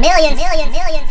Millions. Millions. Millions.